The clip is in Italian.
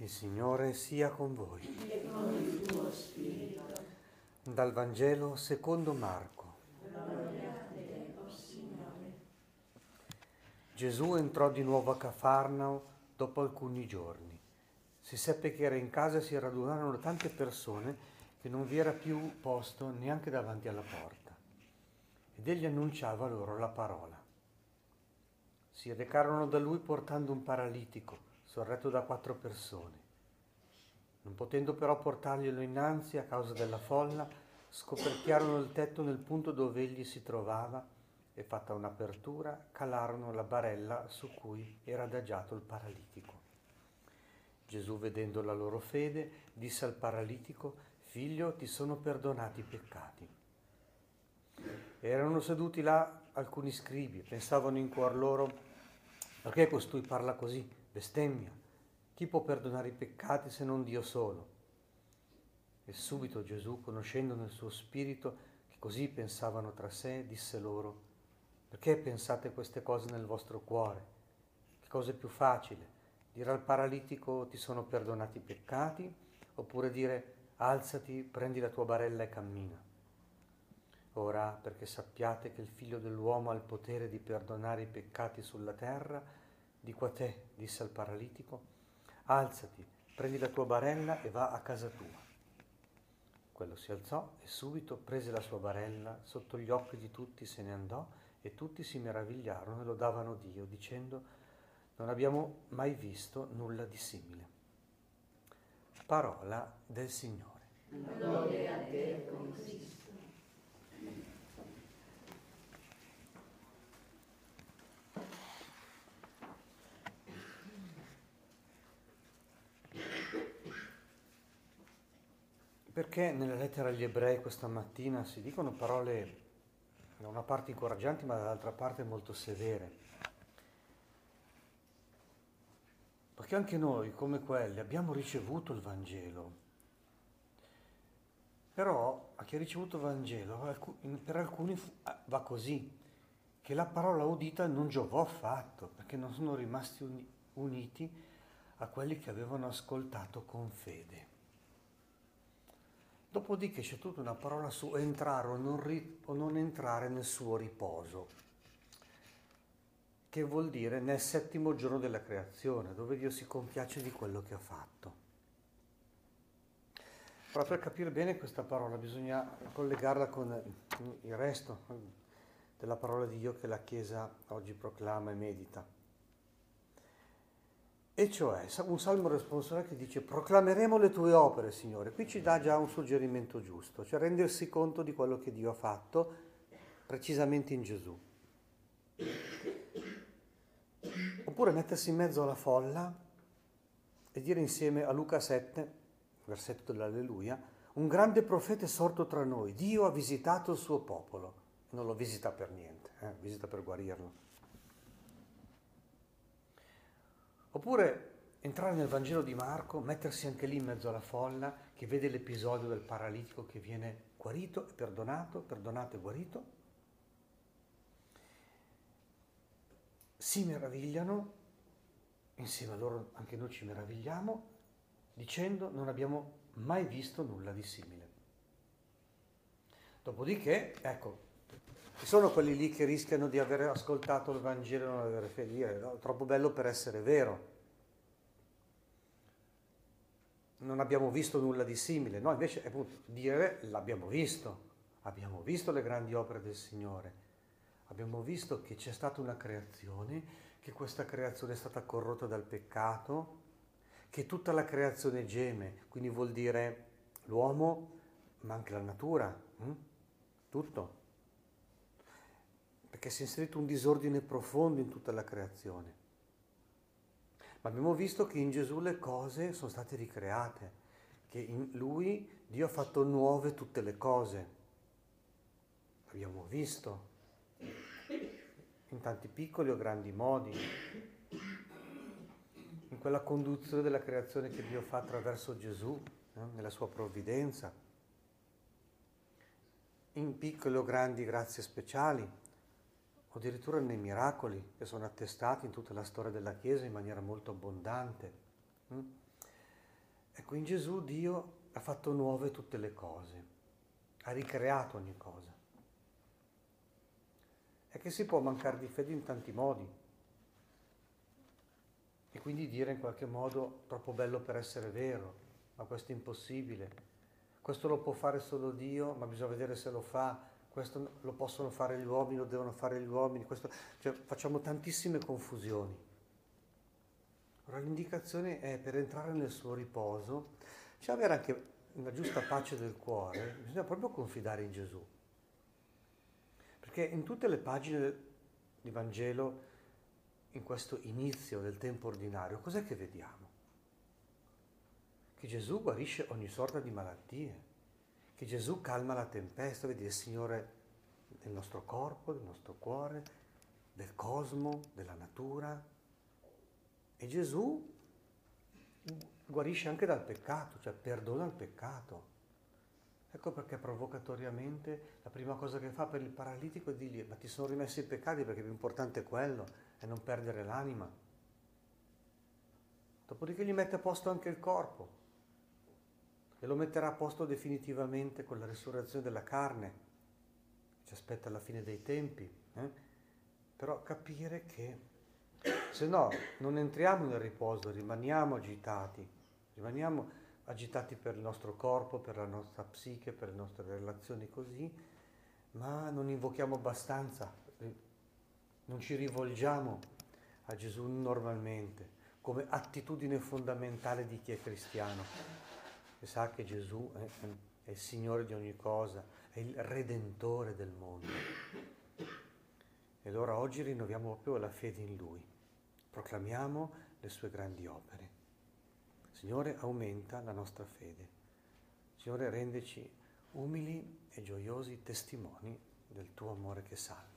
Il Signore sia con voi. e con il tuo spirito. Dal Vangelo secondo Marco. Gloria a te, Signore. Gesù entrò di nuovo a Cafarnao dopo alcuni giorni. Si seppe che era in casa e si radunarono tante persone che non vi era più posto neanche davanti alla porta. Ed egli annunciava loro la parola. Si recarono da lui portando un paralitico, sorretto da quattro persone. Non potendo però portarglielo innanzi a causa della folla, scoperchiarono il tetto nel punto dove egli si trovava e fatta un'apertura calarono la barella su cui era adagiato il paralitico. Gesù, vedendo la loro fede, disse al paralitico, Figlio, ti sono perdonati i peccati. Erano seduti là alcuni scribi, pensavano in cuor loro, perché costui parla così, bestemmia? Chi può perdonare i peccati se non Dio solo? E subito Gesù, conoscendo nel suo spirito che così pensavano tra sé, disse loro, perché pensate queste cose nel vostro cuore? Che cosa è più facile? Dire al paralitico ti sono perdonati i peccati oppure dire alzati, prendi la tua barella e cammina. Ora, perché sappiate che il figlio dell'uomo ha il potere di perdonare i peccati sulla terra, dico a te, disse al paralitico, alzati, prendi la tua barella e va a casa tua. Quello si alzò e subito prese la sua barella, sotto gli occhi di tutti se ne andò e tutti si meravigliarono e lodavano Dio, dicendo, non abbiamo mai visto nulla di simile. Parola del Signore. Gloria a te, Cristo. Perché nella lettera agli ebrei questa mattina si dicono parole da una parte incoraggianti ma dall'altra parte molto severe? Perché anche noi, come quelli, abbiamo ricevuto il Vangelo. Però a chi ha ricevuto il Vangelo, per alcuni va così, che la parola udita non giovò affatto, perché non sono rimasti uniti a quelli che avevano ascoltato con fede. Dopodiché c'è tutta una parola su entrare o non, ri- o non entrare nel suo riposo, che vuol dire nel settimo giorno della creazione, dove Dio si compiace di quello che ha fatto. Però per capire bene questa parola bisogna collegarla con il resto della parola di Dio che la Chiesa oggi proclama e medita. E cioè un salmo responsoriale che dice proclameremo le tue opere, Signore. Qui ci dà già un suggerimento giusto, cioè rendersi conto di quello che Dio ha fatto precisamente in Gesù. Oppure mettersi in mezzo alla folla e dire insieme a Luca 7, versetto dell'Alleluia, un grande profeta è sorto tra noi, Dio ha visitato il suo popolo. Non lo visita per niente, eh? visita per guarirlo. Oppure entrare nel Vangelo di Marco, mettersi anche lì in mezzo alla folla che vede l'episodio del paralitico che viene guarito e perdonato, perdonato e guarito. Si meravigliano, insieme a loro anche noi ci meravigliamo, dicendo non abbiamo mai visto nulla di simile. Dopodiché, ecco, ci sono quelli lì che rischiano di aver ascoltato il Vangelo e non avere fede, no? troppo bello per essere vero. Non abbiamo visto nulla di simile, no, invece appunto dire l'abbiamo visto, abbiamo visto le grandi opere del Signore, abbiamo visto che c'è stata una creazione, che questa creazione è stata corrotta dal peccato, che tutta la creazione geme, quindi vuol dire l'uomo, ma anche la natura, hm? Perché si è inserito un disordine profondo in tutta la creazione. Ma abbiamo visto che in Gesù le cose sono state ricreate, che in Lui Dio ha fatto nuove tutte le cose. Abbiamo visto in tanti piccoli o grandi modi, in quella conduzione della creazione che Dio fa attraverso Gesù, eh, nella sua provvidenza, in piccole o grandi grazie speciali, o addirittura nei miracoli che sono attestati in tutta la storia della Chiesa in maniera molto abbondante. Mm? Ecco, in Gesù Dio ha fatto nuove tutte le cose, ha ricreato ogni cosa. È che si può mancare di fede in tanti modi e quindi dire in qualche modo troppo bello per essere vero, ma questo è impossibile. Questo lo può fare solo Dio, ma bisogna vedere se lo fa. Questo lo possono fare gli uomini, lo devono fare gli uomini. Questo, cioè, facciamo tantissime confusioni. Allora l'indicazione è per entrare nel suo riposo, cioè avere anche una giusta pace del cuore, bisogna proprio confidare in Gesù. Perché in tutte le pagine di Vangelo, in questo inizio del tempo ordinario, cos'è che vediamo? Che Gesù guarisce ogni sorta di malattie, che Gesù calma la tempesta, vedi il Signore del nostro corpo, del nostro cuore, del cosmo, della natura, e Gesù guarisce anche dal peccato, cioè perdona il peccato. Ecco perché provocatoriamente la prima cosa che fa per il paralitico è dirgli ma ti sono rimessi i peccati perché più importante è quello e non perdere l'anima. Dopodiché gli mette a posto anche il corpo e lo metterà a posto definitivamente con la risurrezione della carne. Ci aspetta alla fine dei tempi. Eh? Però capire che se no non entriamo nel riposo, rimaniamo agitati, rimaniamo agitati per il nostro corpo, per la nostra psiche, per le nostre relazioni così, ma non invochiamo abbastanza, non ci rivolgiamo a Gesù normalmente, come attitudine fondamentale di chi è cristiano, sa che Gesù è, è il Signore di ogni cosa, è il Redentore del mondo. E allora oggi rinnoviamo proprio la fede in Lui, proclamiamo le sue grandi opere. Signore, aumenta la nostra fede. Signore, rendeci umili e gioiosi testimoni del tuo amore che salva.